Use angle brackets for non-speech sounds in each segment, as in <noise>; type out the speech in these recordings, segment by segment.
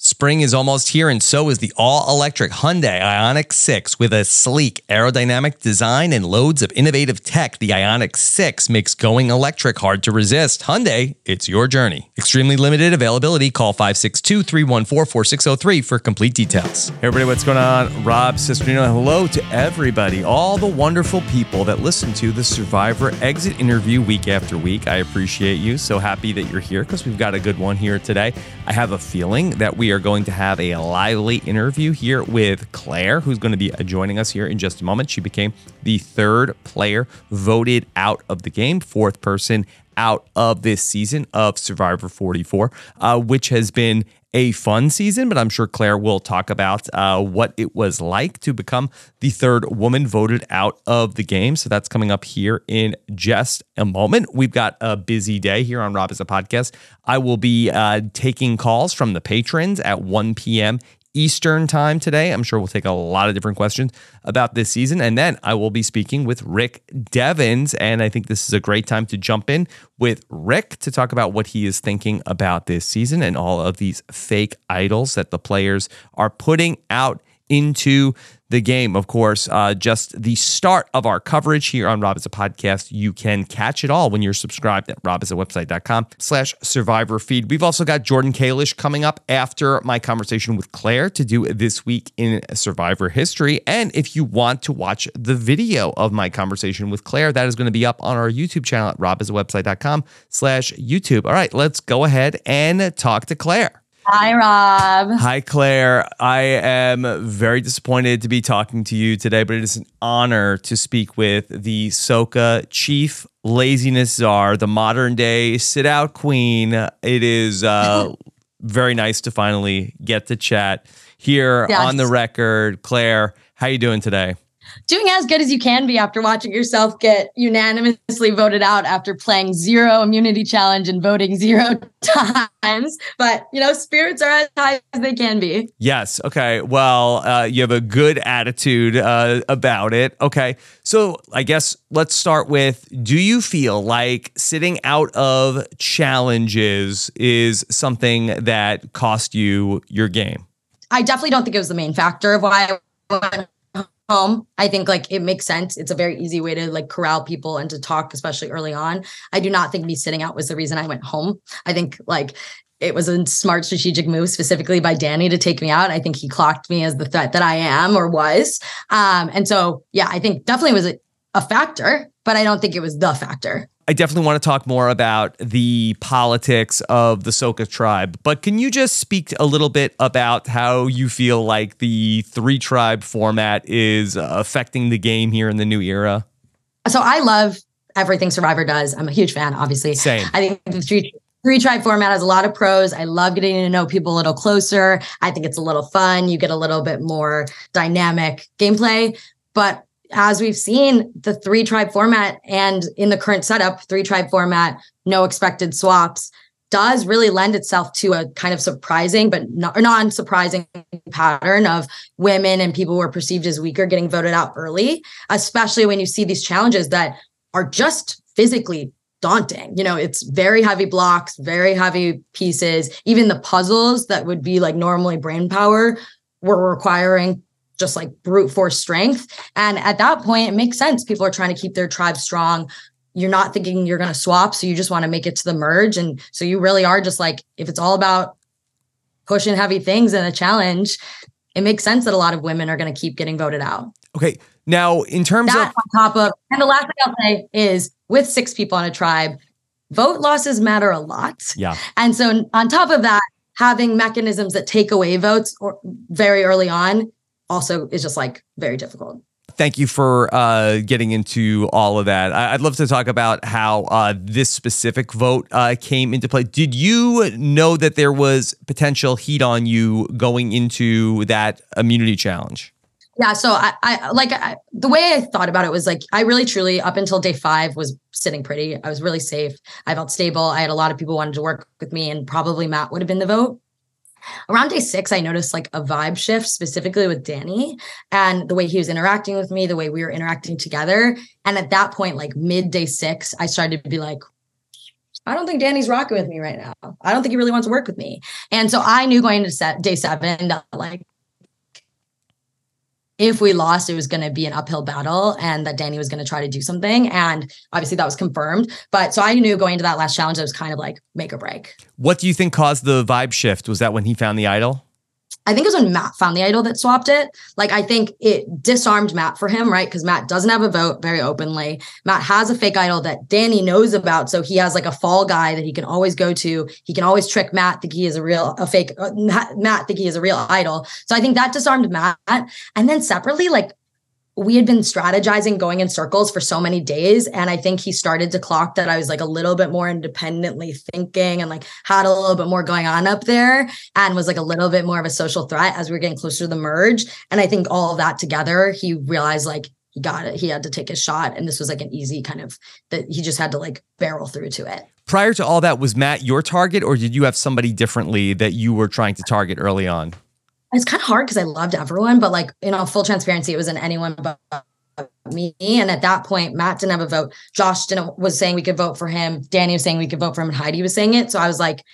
Spring is almost here, and so is the all electric Hyundai Ioniq 6. With a sleek aerodynamic design and loads of innovative tech, the Ioniq 6 makes going electric hard to resist. Hyundai, it's your journey. Extremely limited availability. Call 562 314 4603 for complete details. Hey, everybody, what's going on? Rob Cesternino. Hello to everybody, all the wonderful people that listen to the Survivor exit interview week after week. I appreciate you. So happy that you're here because we've got a good one here today. I have a feeling that we are going to have a lively interview here with Claire, who's going to be joining us here in just a moment. She became the third player voted out of the game, fourth person out of this season of Survivor 44, uh, which has been a fun season, but I'm sure Claire will talk about uh, what it was like to become the third woman voted out of the game. So that's coming up here in just a moment. We've got a busy day here on Rob Has a Podcast. I will be uh, taking calls from the patrons at 1 p.m. Eastern time today. I'm sure we'll take a lot of different questions about this season. And then I will be speaking with Rick Devens. And I think this is a great time to jump in with Rick to talk about what he is thinking about this season and all of these fake idols that the players are putting out into the game. Of course, uh, just the start of our coverage here on Rob Has a podcast. You can catch it all when you're subscribed at robhasawebsite.com slash survivor feed. We've also got Jordan Kalish coming up after my conversation with Claire to do this week in survivor history. And if you want to watch the video of my conversation with Claire, that is going to be up on our YouTube channel at robhasawebsite.com slash YouTube. All right, let's go ahead and talk to Claire. Hi, Rob. Hi, Claire. I am very disappointed to be talking to you today, but it is an honor to speak with the Soka chief laziness czar, the modern day sit out queen. It is uh, <laughs> very nice to finally get to chat here Yes. on the record. Claire, how you doing today? Doing as good as you can be after watching yourself get unanimously voted out after playing zero immunity challenge and voting zero <laughs> times. But, you know, spirits are as high as they can be. Yes. Okay. Well, uh, you have a good attitude uh, about it. Okay. So I guess let's start with do you feel like sitting out of challenges is something that cost you your game? I definitely don't think it was the main factor of why I went home. I think like it makes sense. It's a very easy way to like corral people and to talk, especially early on. I do not think me sitting out was the reason I went home. I think like it was a smart strategic move specifically by Danny to take me out. I think he clocked me as the threat that I am or was. Um, and so yeah, I think definitely was a, a factor, but I don't think it was the factor. I definitely want to talk more about the politics of the Soka tribe, but can you just speak a little bit about how you feel like the three tribe format is uh, affecting the game here in the new era? So I love everything Survivor does. I'm a huge fan, obviously. Same. I think the three three tribe format has a lot of pros. I love getting to know people a little closer. I think it's a little fun. You get a little bit more dynamic gameplay. But as we've seen, the three tribe format and in the current setup, three tribe format, no expected swaps does really lend itself to a kind of surprising but non surprising pattern of women and people who are perceived as weaker getting voted out early, especially when you see these challenges that are just physically daunting. You know, it's very heavy blocks, very heavy pieces. Even the puzzles that would be like normally brain power were requiring just like brute force strength. And at that point, it makes sense. People are trying to keep their tribe strong. You're not thinking you're going to swap. So you just want to make it to the merge. And so you really are just like, if it's all about pushing heavy things and a challenge, it makes sense that a lot of women are going to keep getting voted out. Okay. Now, in terms that of on top of, and the last thing I'll say is with six people on a tribe, vote losses matter a lot. Yeah. And so on top of that, having mechanisms that take away votes or very early on also is just like very difficult. Thank you for uh, getting into all of that. I- would love to talk about how uh, this specific vote uh, came into play. Did you know that there was potential heat on you going into that immunity challenge? Yeah, so I, I like I, the way I thought about it was like I really truly up until day five was sitting pretty. I was really safe. I felt stable. I had a lot of people wanted to work with me, and probably Matt would have been the vote. Around day six, I noticed like a vibe shift specifically with Danny and the way he was interacting with me, the way we were interacting together. And at that point, like mid day six, I started to be like, I don't think Danny's rocking with me right now. I don't think he really wants to work with me. And so I knew going to set day seven that like if we lost, it was going to be an uphill battle and that Danny was going to try to do something. And obviously that was confirmed. But so I knew going into that last challenge, it was kind of like make or break. What do you think caused the vibe shift? Was that when he found the idol? I think it was when Matt found the idol that swapped it. Like I think it disarmed Matt for him, right? Because Matt doesn't have a vote very openly. Matt has a fake idol that Danny knows about, so he has like a fall guy that he can always go to. He can always trick Matt think he is a real a fake uh, Matt think he is a real idol. So I think that disarmed Matt. And then separately, like we had been strategizing going in circles for so many days and i think he started to clock that i was like a little bit more independently thinking and like had a little bit more going on up there and was like a little bit more of a social threat as we were getting closer to the merge. And i think all of that together he realized like he got it. He had to take his shot and this was like an easy kind of that he just had to like barrel through to it. Prior to all that was matt your target or did you have somebody differently that you were trying to target early on it's kind of hard because I loved everyone, but like, you know, full transparency, it wasn't anyone but me. And at that point, Matt didn't have a vote. Josh didn't was saying we could vote for him. Danny was saying we could vote for him, and Heidi was saying it. So I was like,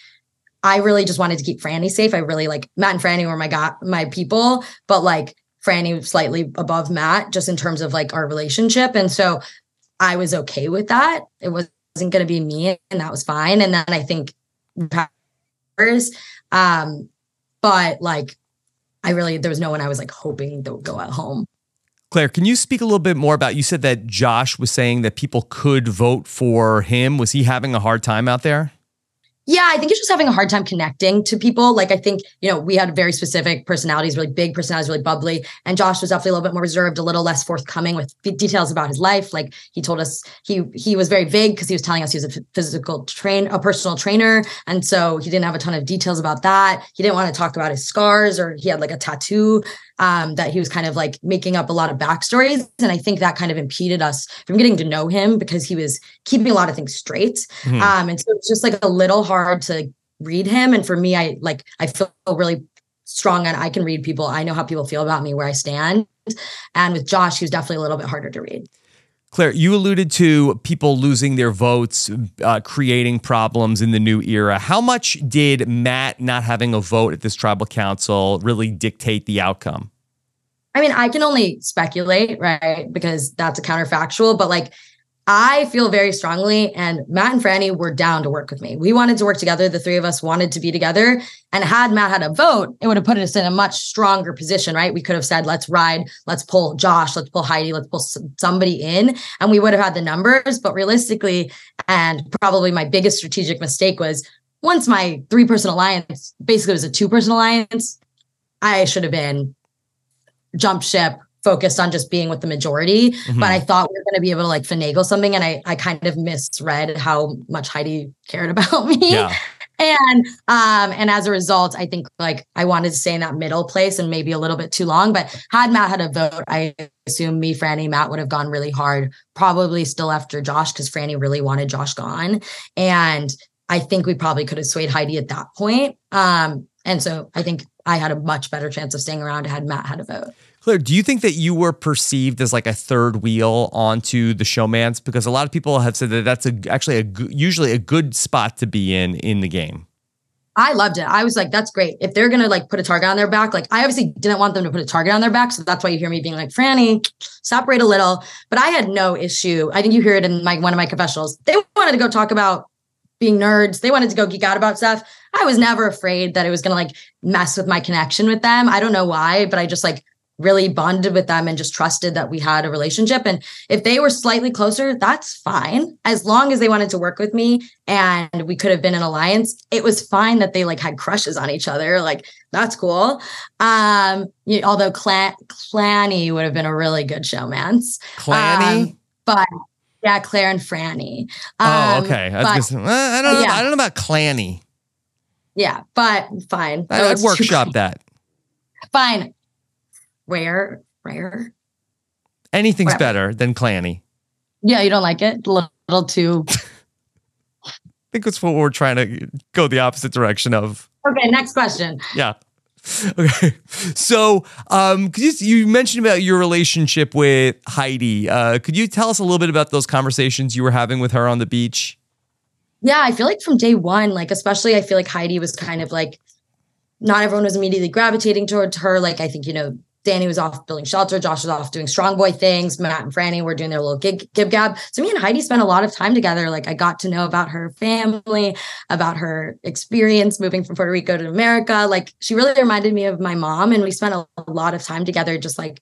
I really just wanted to keep Frannie safe. I really like Matt and Frannie were my got my people, but like Frannie was slightly above Matt just in terms of like our relationship. And so I was okay with that. It wasn't gonna be me, and that was fine. And then I think um, but like I really there was no one I was like hoping they would go at home. Claire, can you speak a little bit more about you said that Josh was saying that people could vote for him. Was he having a hard time out there? Yeah, I think he's just having a hard time connecting to people. Like I think, you know, we had very specific personalities, really big personalities, really bubbly. And Josh was definitely a little bit more reserved, a little less forthcoming with details about his life. Like he told us he he was very vague because he was telling us he was a physical train, a personal trainer. And so he didn't have a ton of details about that. He didn't want to talk about his scars or he had like a tattoo um, that he was kind of like making up a lot of backstories. And I think that kind of impeded us from getting to know him because he was keeping a lot of things straight. Mm-hmm. Um, and so it's just like a little hard to read him. And for me, I like, I feel really strong and I can read people. I know how people feel about me, where I stand. And with Josh, he was definitely a little bit harder to read. Claire, you alluded to people losing their votes, uh, creating problems in the new era. How much did Matt not having a vote at this tribal council really dictate the outcome? I mean, I can only speculate, right? Because that's a counterfactual, but like I feel very strongly, and Matt and Frannie were down to work with me. We wanted to work together. The three of us wanted to be together. And had Matt had a vote, it would have put us in a much stronger position, right? We could have said, let's ride, let's pull Josh, let's pull Heidi, let's pull somebody in. And we would have had the numbers. But realistically, and probably my biggest strategic mistake was once my three person alliance basically was a two person alliance, I should have been jump ship focused on just being with the majority. Mm-hmm. But I thought we were going to be able to like finagle something. And I, I kind of misread how much Heidi cared <laughs> about me. Yeah. and um and as a result i think like i wanted to stay in that middle place and maybe a little bit too long but had matt had a vote i assume me frannie matt would have gone really hard probably still after josh because frannie really wanted josh gone and i think we probably could have swayed heidi at that point um and so i think i had a much better chance of staying around had matt had a vote Claire, do you think that you were perceived as like a third wheel onto the showman's? Because a lot of people have said that that's a, actually a usually a good spot to be in in the game. I loved it. I was like, that's great. If they're gonna like put a target on their back, like I obviously didn't want them to put a target on their back. So that's why you hear me being like, Frannie, separate a little. But I had no issue. I think you hear it in my one of my confessionals. They wanted to go talk about being nerds. They wanted to go geek out about stuff. I was never afraid that it was gonna like mess with my connection with them. I don't know why, but I just like really bonded with them and just trusted that we had a relationship. And if they were slightly closer, that's fine. As long as they wanted to work with me and we could have been an alliance, it was fine that they like had crushes on each other. Like that's cool. Um, you, although Clan- Clanny would have been a really good showmance. Clanny? Um, but yeah, Claire and Frannie. oh, Um, okay. I, but- say, well, I don't know. yeah. I don't know about Clanny. yeah, but fine. I, I'd workshop that. <laughs> Fine. Rare, rare. Anything's Whatever. better than Clanny. Yeah, you don't like it? A little, little too. <laughs> I think that's what we're trying to go the opposite direction of. Okay, next question. Yeah. <laughs> Okay. So, um, could you, you mentioned about your relationship with Heidi. Uh, could you tell us a little bit about those conversations you were having with her on the beach? Yeah, I feel like from day one, like especially I feel like Heidi was kind of like not everyone was immediately gravitating towards her. Like I think, you know, Danny was off building shelter, Josh was off doing strong boy things, Matt and Frannie were doing their little gig gib gab. So me and Heidi spent a lot of time together. Like I got to know about her family, about her experience moving from Puerto Rico to America. Like she really reminded me of my mom. And we spent a, a lot of time together, just like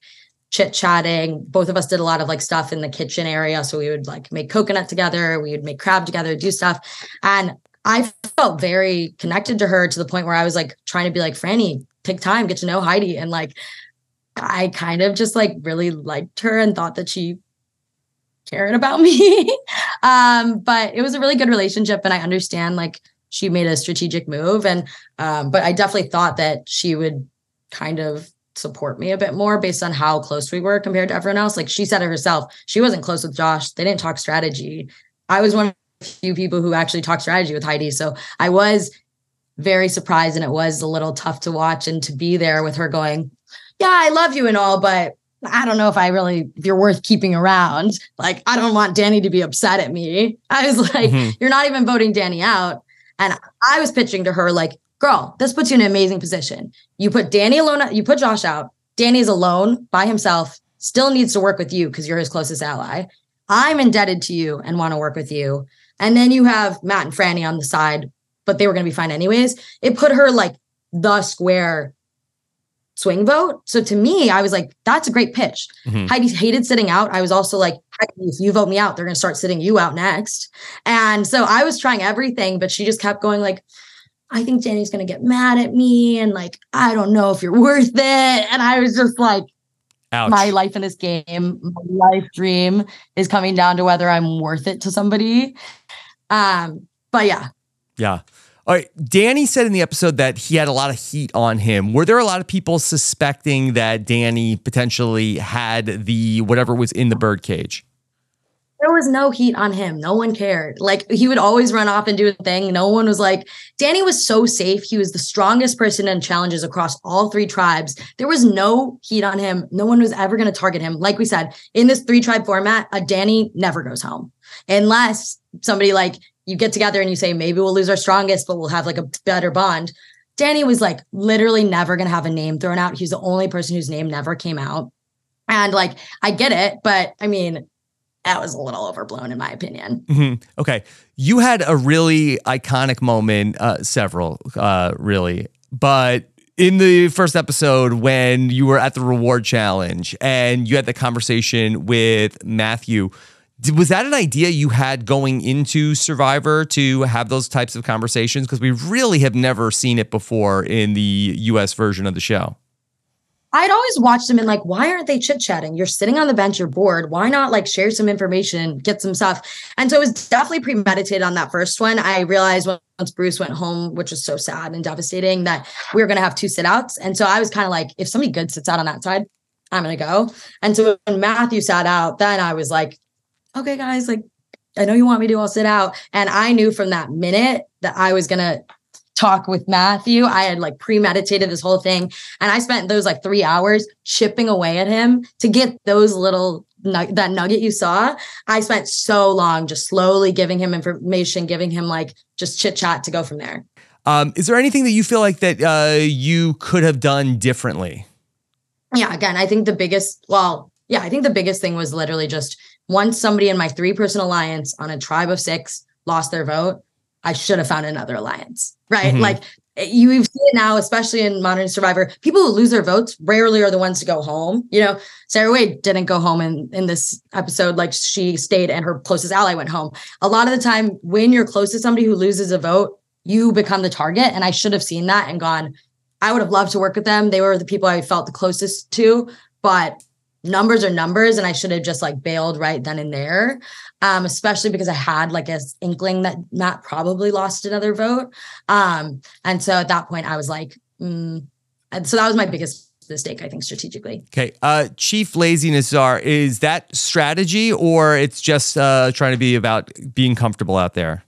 chit chatting. Both of us did a lot of like stuff in the kitchen area. So we would like make coconut together, we would make crab together, do stuff. And I felt very connected to her to the point where I was like trying to be like, Frannie, take time, get to know Heidi. And like, I kind of just like really liked her and thought that she cared about <laughs> me. um, but it was a really good relationship. And I understand like she made a strategic move. And, um, but I definitely thought that she would kind of support me a bit more based on how close we were compared to everyone else. Like she said it herself, she wasn't close with Josh. They didn't talk strategy. I was one of the few people who actually talked strategy with Heidi. So I was very surprised and it was a little tough to watch and to be there with her going, Yeah, I love you and all, but I don't know if I really if you're worth keeping around. Like, I don't want Danny to be upset at me. I was <laughs> like, Mhm. You're not even voting Danny out. And I was pitching to her, like, girl, this puts you in an amazing position. You put Danny alone, you put Josh out. Danny's alone by himself, still needs to work with you because you're his closest ally. I'm indebted to you and want to work with you. And then you have Matt and Frannie on the side, but they were going to be fine anyways. It put her like the square swing vote. So to me, I was like, that's a great pitch. Mhm. Heidi hated sitting out. I was also like, if you vote me out, they're going to start sitting you out next. And so I was trying everything, but she just kept going like, I think Danny's going to get mad at me. And like, I don't know if you're worth it. And I was just like, Ouch. my life in this game, my life dream is coming down to whether I'm worth it to somebody. Um, but yeah, Yeah. All right. Danny said in the episode that he had a lot of heat on him. Were there a lot of people suspecting that Danny potentially had the whatever was in the bird cage? there was no heat on him. No one cared. Like he would always run off and do a thing. No one was like, Danny was so safe. He was the strongest person in challenges across all three tribes. There was no heat on him. No one was ever going to target him. Like we said, in this three tribe format, a Danny never goes home unless somebody like you get together and you say, maybe we'll lose our strongest, but we'll have like a better bond. Danny was like literally never going to have a name thrown out. He's the only person whose name never came out. And like, I get it, but I mean, that was a little overblown in my opinion. Mhm. Okay. You had a really iconic moment, uh, several, uh, really, but in the first episode when you were at the reward challenge and you had the conversation with Matthew, was that an idea you had going into Survivor to have those types of conversations? Because we really have never seen it before in the US version of the show. I'd always watched them and like, why aren't they chit chatting? You're sitting on the bench, you're bored. Why not like share some information, get some stuff? And so it was definitely premeditated on that first one. I realized once Bruce went home, which was so sad and devastating that we were going to have two sit outs. And so I was kind of like, if somebody good sits out on that side, I'm going to go. And so when Matthew sat out, then I was like, okay, guys, like, I know you want me to, I'll sit out. And I knew from that minute that I was going to talk with Matthew. I had like premeditated this whole thing. And I spent those like three hours chipping away at him to get those little that nugget you saw. I spent so long just slowly giving him information, giving him like just chit chat to go from there. Um, is there anything that you feel like that uh, you could have done differently? Yeah, again, I think the biggest, well, yeah, I think the biggest thing was literally just once somebody in my three person alliance on a tribe of six lost their vote, I should have found another alliance, right? Mm-hmm. Like you've seen it now, especially in Modern Survivor, people who lose their votes rarely are the ones to go home. You know, Sarah Wade didn't go home in, in this episode, like she stayed and her closest ally went home. A lot of the time, when you're close to somebody who loses a vote, you become the target. And I should have seen that and gone, I would have loved to work with them. They were the people I felt the closest to, but numbers are numbers and I should have just like bailed right then and there. Um, especially because I had like a inkling that Matt probably lost another vote. Um, and so at that point I was like, mm. and so that was my biggest mistake, I think, strategically. Okay. Uh, Chief Laziness are is that strategy or it's just uh trying to be about being comfortable out there?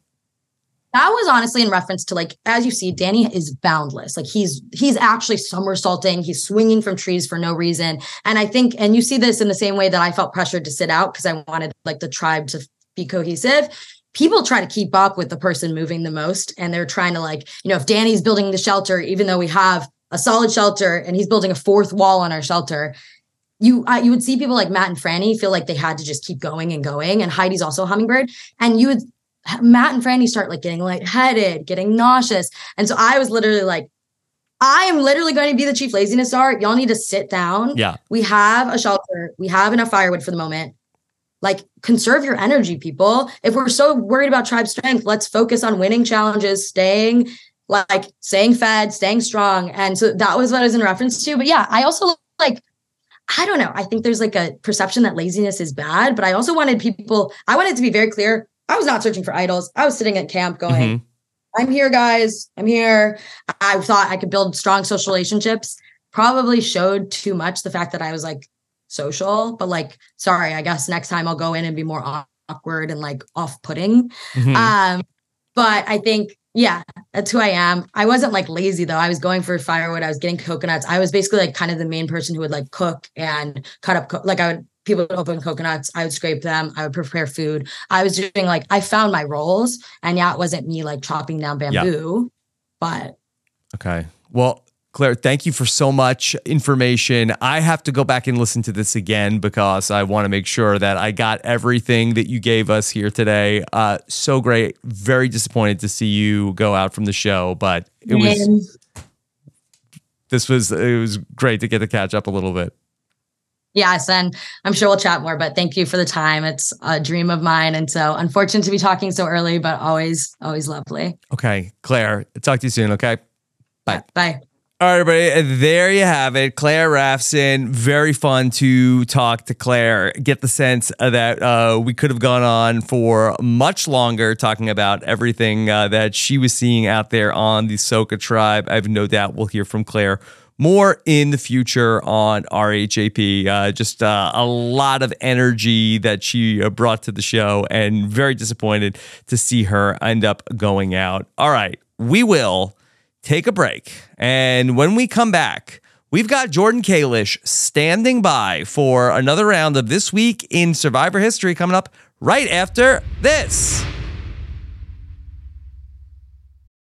That was honestly in reference to like as you see danny is boundless. Like he's he's actually somersaulting. He's swinging from trees for no reason. And i think and you see this in the same way that i felt pressured to sit out because i wanted like the tribe to be cohesive. People try to keep up with the person moving the most and they're trying to like you know if danny's building the shelter even though we have a solid shelter and he's building a fourth wall on our shelter you uh, you would see people like Matt and Frannie feel like they had to just keep going and going. And Heidi's also a hummingbird. And you would Matt and Frannie start like getting lightheaded, getting nauseous. And so I was literally like, I am literally going to be the chief laziness czar. Y'all need to sit down. Yeah. We have a shelter. We have enough firewood for the moment. Like, conserve your energy, people. If we're so worried about tribe strength, let's focus on winning challenges, staying like staying fed, staying strong. And so that was what I was in reference to. But yeah, I also like, I don't know. I think there's like a perception that laziness is bad, but I also wanted people, I wanted to be very clear I was not searching for idols. I was sitting at camp going, mm-hmm. I'm here, guys. I'm here. I thought I could build strong social relationships. Probably showed too much the fact that I was like social, but like, sorry, I guess next time I'll go in and be more awkward and like off putting. Mm-hmm. Um, but I think, yeah, that's who I am. I wasn't like lazy though. I was going for firewood. I was getting coconuts. I was basically like kind of the main person who would like cook and cut up, co- like I would people would open coconuts. I would scrape them. I would prepare food. I was doing like I found my roles, and yeah, it wasn't me like chopping down bamboo, but okay. Well, Claire, thank you for so much information. I have to go back and listen to this again because I want to make sure that I got everything that you gave us here today. Uh, so great. Very disappointed to see you go out from the show, but it was. This was it was great to get to catch up a little bit. Yes, and I'm sure we'll chat more, but thank you for the time. It's a dream of mine. And so unfortunate to be talking so early, but always, always lovely. Okay. Claire, talk to you soon. Okay. Bye. Bye. All right, everybody. There you have it. Claire Rafson. Very fun to talk to Claire. Get the sense that uh, we could have gone on for much longer talking about everything uh, that she was seeing out there on the Soka tribe. I have no doubt we'll hear from Claire more in the future on RHAP. Uh, just uh, a lot of energy that she uh, brought to the show, and very disappointed to see her end up going out. All right, we will take a break. And when we come back, we've got Jordan Kalish standing by for another round of This Week in Survivor History coming up right after this.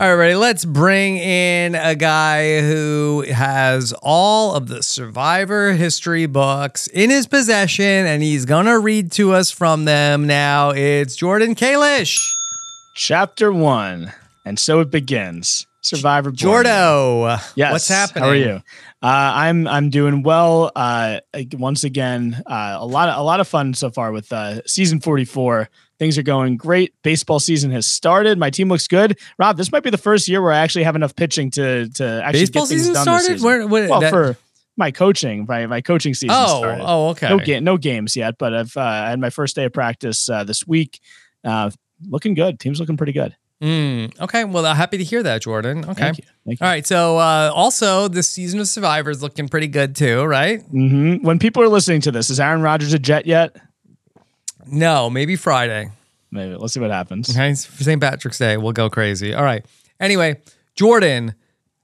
All right? Let's bring in a guy who has all of the Survivor history books in his possession, and he's gonna read to us from them. Now it's Jordan Kalish. Chapter one, and so it begins. Survivor. Jordo, Yes. what's happening? How are you? Uh, I'm I'm doing well. Uh, once again, uh, a lot of a lot of fun so far with uh, season 44. Things are going great. Baseball season has started. My team looks good. Rob, this might be the first year where I actually have enough pitching to to actually Baseball get things season done. this season. Where- where- well, that- for my coaching, my my coaching season. Oh, started. oh, okay. No game, no games yet, but I've uh, had my first day of practice uh, this week. Uh, looking good. Team's looking pretty good. Mm, okay, well, uh, happy to hear that, Jordan. Okay. Thank you. Thank you. All right, so uh, also the season of Survivor is looking pretty good too, right? hmm When people are listening to this, is Aaron Rodgers a Jet yet? No, maybe Friday. Maybe. Let's see what happens. Okay, St. Patrick's Day, we'll go crazy. All right. Anyway, Jordan,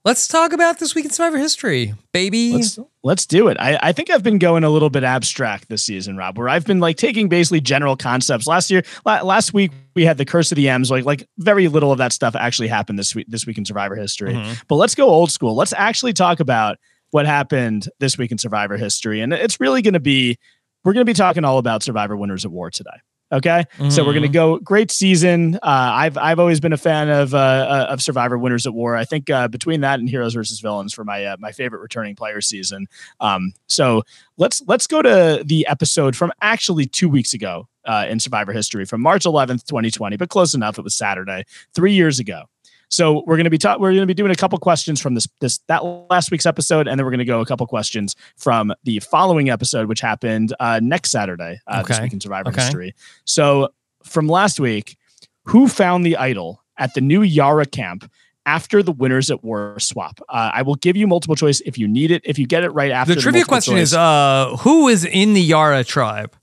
let's talk about this week in Survivor history, baby. Let's let's do it. I, I think I've been going a little bit abstract this season, Rob, where I've been like taking basically general concepts. Last year, la- last week we had the Curse of the M's. Like like very little of that stuff actually happened this week this week in Survivor history. Mhm. But let's go old school. Let's actually talk about what happened this week in Survivor history, and it's really going to be we're going to be talking all about Survivor Winners at War today. Okay, so we're going to Mhm. go great season. Uh, I've I've always been a fan of uh, uh, of Survivor Winners at War. I think uh, between that and Heroes versus Villains for my uh, my favorite returning player season. Um, so let's let's go to the episode from actually two weeks ago uh, in Survivor history from March 11th, 2020, but close enough. It was Saturday, three years ago. So we're going to be ta- we're going to be doing a couple questions from this this that last week's episode, and then we're going to go a couple questions from the following episode, which happened uh, next Saturday uh, this Okay. week in Survivor Okay. history. So from last week, who found the idol at the new Yara camp after the winners at war swap? Uh, I will give you multiple choice if you need it. If you get it right after the trivia multiple question choice- is uh, who is in the Yara tribe?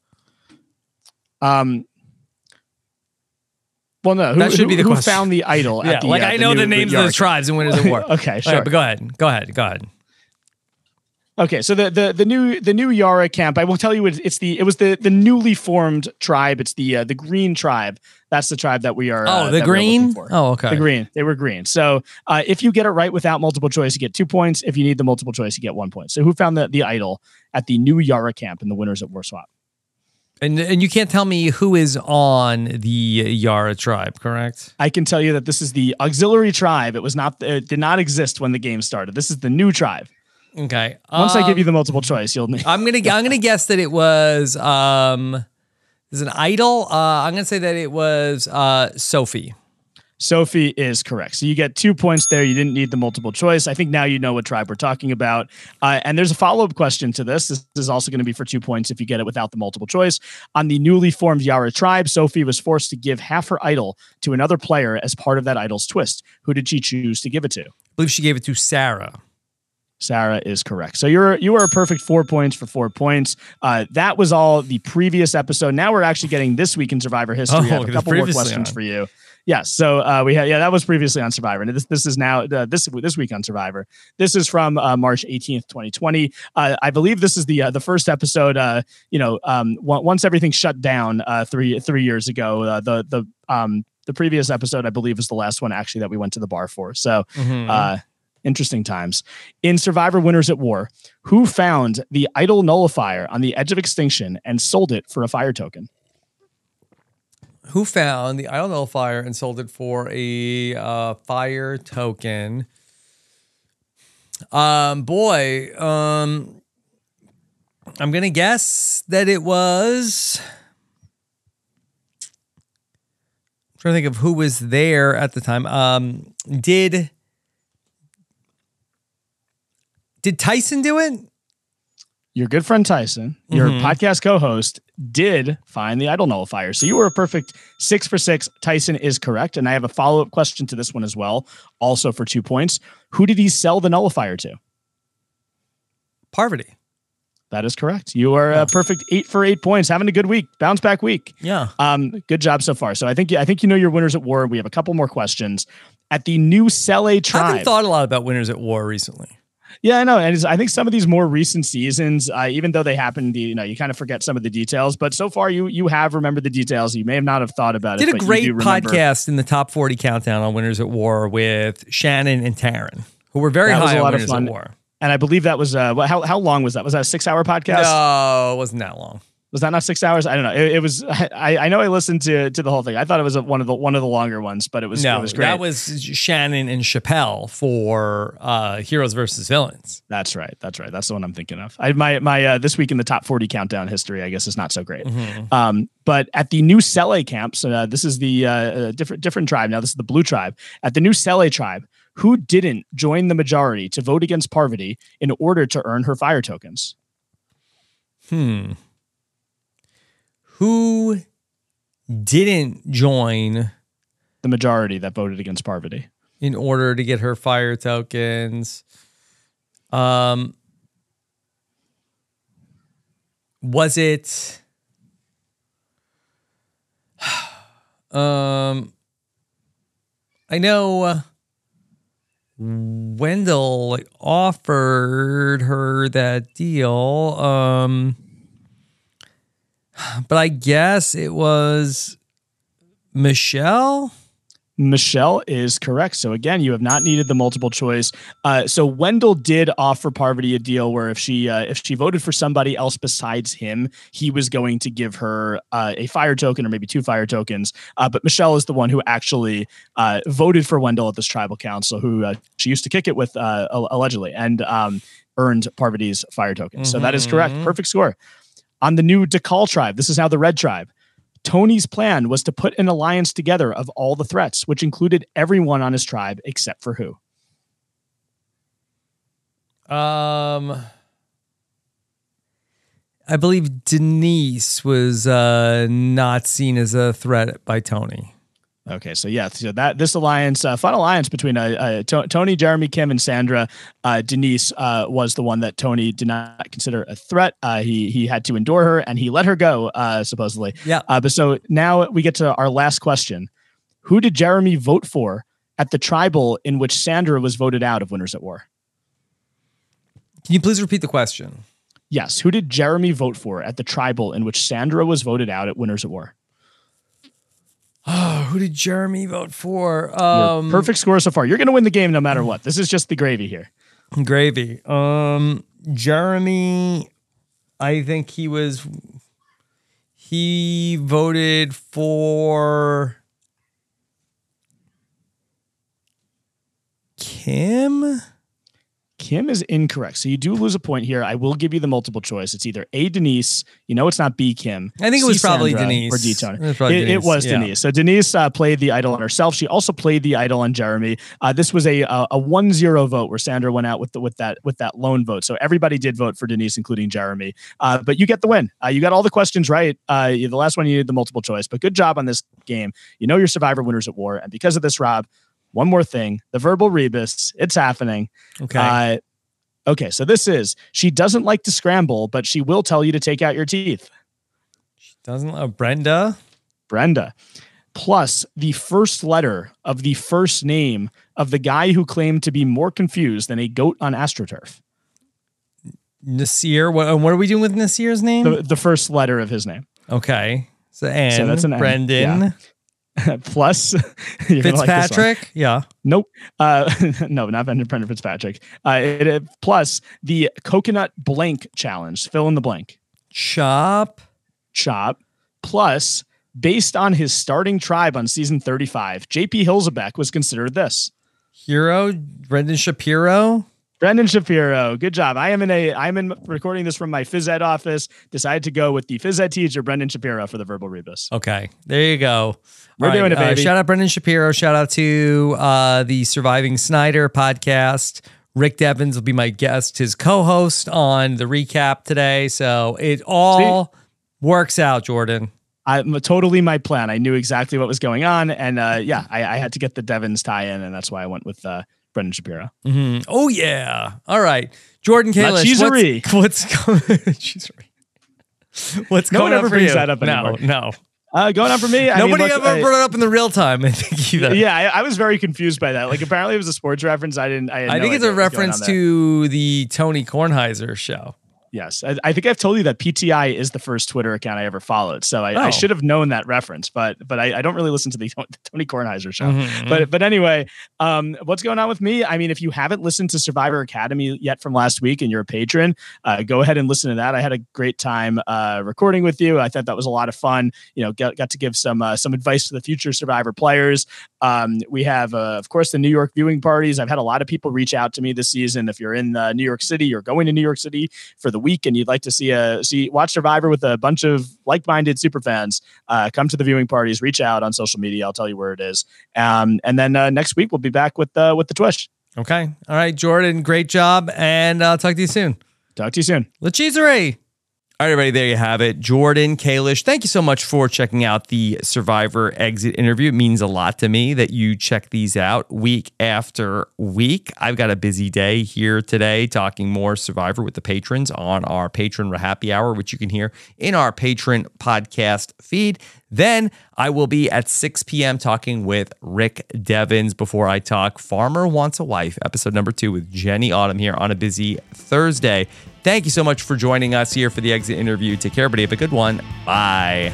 um. Well, no. Who, That should who- be the who question. found the idol? Yeah, at the, like uh, I know new- the names of the tribes and Winners at War. <laughs> okay, All right, sure. but go ahead. Go ahead. Go ahead. Okay, so the the the new the new Yara camp. I will tell you, it's, it's the it was the the newly formed tribe. It's the uh, the Green tribe. That's the tribe that we are. Oh, uh, the that we're looking green? Oh, okay. The green. They were green. So uh, if you get it right without multiple choice, you get two points. If you need the multiple choice, you get one point. So who found the the idol at the new Yara camp in the winners at War Swap? And and you can't tell me who is on the Yara tribe, correct? I can tell you that this is the auxiliary tribe. It was not. It did not exist when the game started. This is the new tribe. Okay. Once I give you Um, the multiple choice, you'll. I'm gonna <laughs> I'm gonna guess that it was um is an idol. Uh, I'm gonna say that it was uh Sophie. Sophie is correct. So you get two points there. You didn't need the multiple choice. I think now you know what tribe we're talking about. Uh, and there's a follow up question to this. This is also going to be for two points if you get it without the multiple choice. On the newly formed Yara tribe, Sophie was forced to give half her idol to another player as part of that idol's twist. Who did she choose to give it to? I believe she gave it to Sarah. Sarah is correct. So you're you are a perfect four points for four points. Uh, that was all the previous episode. Now we're actually getting this week in Survivor history. Oh, I have a couple more questions on. for you. Yeah, so uh, we had yeah that was previously on Survivor, and this this is now uh, this this week on Survivor. This is from uh, March eighteenth, twenty twenty. Uh, I believe this is the uh, the first episode. Uh, you know, um, once everything shut down uh, three three years ago, uh, the the um the previous episode I believe is the last one actually that we went to the bar for. So. Mhm. Uh, interesting times. In Survivor Winners at War, who found the idol nullifier on the edge of extinction and sold it for a fire token? Who found the idol nullifier and sold it for a uh, fire token? Um, boy, um, I'm gonna guess that it was. I'm trying to think of who was there at the time. Um, did did Tyson do it? Your good friend Tyson, your Mhm. podcast co-host, did find the idol nullifier. So you were a perfect six for six. Tyson is correct, and I have a follow-up question to this one as well, also for two points. Who did he sell the nullifier to? Parvati. That is correct. You are a perfect eight for eight points. Having a good week, bounce back week. Yeah. Um, good job so far. So I think I think you know your winners at war. We have a couple more questions. At the new Sele I tribe. haven't thought a lot about winners at war recently. Yeah, I know, and I think some of these more recent seasons, uh, even though they happened, you know, you kind of forget some of the details. But so far, you you have remembered the details. You may have not have thought about Did it. a but you great podcast in the top 40 countdown on Winners at War with Shannon and Taryn, who were very That was high a on lot of Winners fun. at War. And I believe that was uh, how how long was that? Was that a six hour podcast? No, it wasn't that long. Was that not six hours? I don't know. It, it was. <laughs> I, I know I listened to to the whole thing. I thought it was a, one of the one of the longer ones, but it was no, it was great. that was Shannon and Chappelle for uh, Heroes versus Villains. That's right. That's right. That's the one I'm thinking of. I, my my uh, this week in the top 40 countdown history, I guess, is not so great. Mhm. Um, but at the new Sele camps, uh, this is the uh, uh, different different tribe. Now this is the blue tribe. At the new Sele tribe, who didn't join the majority to vote against Parvati in order to earn her fire tokens? Hmm. Who didn't join The majority that voted against Parvati. in order to get her fire tokens? Um, was it? <sighs> Um, I know uh, Wendell like, offered her that deal. Um, but I guess it was Michelle. Michelle is correct. So again, you have not needed the multiple choice. Uh, so Wendell did offer Parvati a deal where if she uh, if she voted for somebody else besides him, he was going to give her uh, a fire token or maybe two fire tokens. Uh, but Michelle is the one who actually uh, voted for Wendell at this tribal council, who uh, she used to kick it with uh, allegedly, and um, earned Parvati's fire token. So that is correct. Mhm. Perfect score. On the new Dakal tribe, this is now the red tribe. Tony's plan was to put an alliance together of all the threats, which included everyone on his tribe except for who? Um, I believe Denise was uh, not seen as a threat by Tony. Okay, so yeah, so that this alliance, uh, fun alliance between uh, uh, To- Tony, Jeremy, Kim, and Sandra. Uh, Denise uh, was the one that Tony did not consider a threat. Uh, he he had to endure her, and he let her go. Uh, supposedly, Yeah. Uh, but so now we get to our last question: Who did Jeremy vote for at the tribal in which Sandra was voted out of Winners at War? Can you please repeat the question? Yes, who did Jeremy vote for at the tribal in which Sandra was voted out at Winners at War? Oh, who did Jeremy vote for? Um, perfect score so far. You're going to win the game no matter what. This is just the gravy here. Gravy. Um, Jeremy, I think he was. He voted for Kim. Kim is incorrect. So you do lose a point here. I will give you the multiple choice. It's either A Denise, you know it's not B Kim. I think it was probably Sandra, Denise. Or D Tony. It was It, it Denise, was yeah. Denise. So Denise uh, played the idol on herself. She also played the idol on Jeremy. Uh, this was a a, a 1-0 vote where Sandra went out with the, with that with that lone vote. So everybody did vote for Denise, including Jeremy. Uh, but you get the win. Uh, you got all the questions right. Uh, the last one you did the multiple choice. But good job on this game. You know your Survivor winners at war, and because of this, Rob. One more thing, the verbal rebus, it's happening. Okay. Uh, okay, so this is she doesn't like to scramble, but she will tell you to take out your teeth. She doesn't uh, Brenda? Brenda. Plus the first letter of the first name of the guy who claimed to be more confused than a goat on AstroTurf. Nasir. What, what are we doing with Nasir's name? The, the first letter of his name. okay. So N. So that's an N, Brendan. yeah. <laughs> Plus <laughs> you're like. Fitzpatrick. yeah. Nope. Uh, <laughs> no, not Brendan Brendan Fitzpatrick. Uh, it, it- plus the coconut blank challenge. Fill in the blank. Chop. Chop. Plus, based on his starting tribe on season 35, JP Hilsabeck was considered this. Hero. Brendan Shapiro. Brendan Shapiro, good job. I am in a I'm in recording this from my phys ed office. Decided to go with the phys ed teacher Brendan Shapiro for the verbal rebus. Okay, there you go. We're All doing it, uh, baby. shout out Brendan Shapiro. Shout out to uh, the Surviving Snyder podcast. Rick Devens will be my guest, his co-host on the recap today. So it all works out, Jordan. I'm totally my plan. I knew exactly what was going on, and uh, yeah, I, I had to get the Devens tie in, and that's why I went with uh, Brendan Shapiro. Mhm. Oh yeah. All right, Jordan Kalish. cheesery. <laughs> What's, what's <laughs> going? cheesery. What's No going one on ever brings you? that up no, no. Uh, going on for me. I mean, Nobody look, ever I- brought it up in the real time. <laughs> I think either. Yeah, I, I was very confused by that. Like, apparently, it was a sports reference. I didn't. I, I no think it's a what was going reference to the Tony Kornheiser show. Yes, I, I think I've told you that PTI is the first Twitter account I ever followed, so I, I Oh. should have known that reference. But but I, I don't really listen to the <laughs> Tony Kornheiser show. Mhm. But but anyway, um, what's going on with me? I mean, if you haven't listened to Survivor Academy yet from last week and you're a patron, uh, go ahead and listen to that. I had a great time uh, recording with you. I thought that was a lot of fun. You know, got, got to give some uh, some advice to the future Survivor players. Um, we have, uh, of course, the New York viewing parties. I've had a lot of people reach out to me this season. If you're in uh, New York City, you're going to New York City for the week, and you'd like to see a see watch Survivor with a bunch of like-minded super fans, uh, come to the viewing parties. Reach out on social media. I'll tell you where it is. Um, and then uh, next week we'll be back with uh, with the Twitch. Okay. All right, Jordan. Great job, and I'll talk to you soon. Talk to you soon. La Cheesery. All right, everybody, there you have it. Jordan Kalish, thank you so much for checking out the Survivor exit interview. It means a lot to me that you check these out week after week. I've got a busy day here today talking more Survivor with the patrons on our patron happy hour, which you can hear in our patron podcast feed. Then I will be at 6 p.m. talking with Rick Devens before I talk Farmer Wants a Wife, episode number two with Jenny Autumn here on a busy Thursday. Thank you so much for joining us here for the exit interview. Take care, everybody. Have a good one. Bye.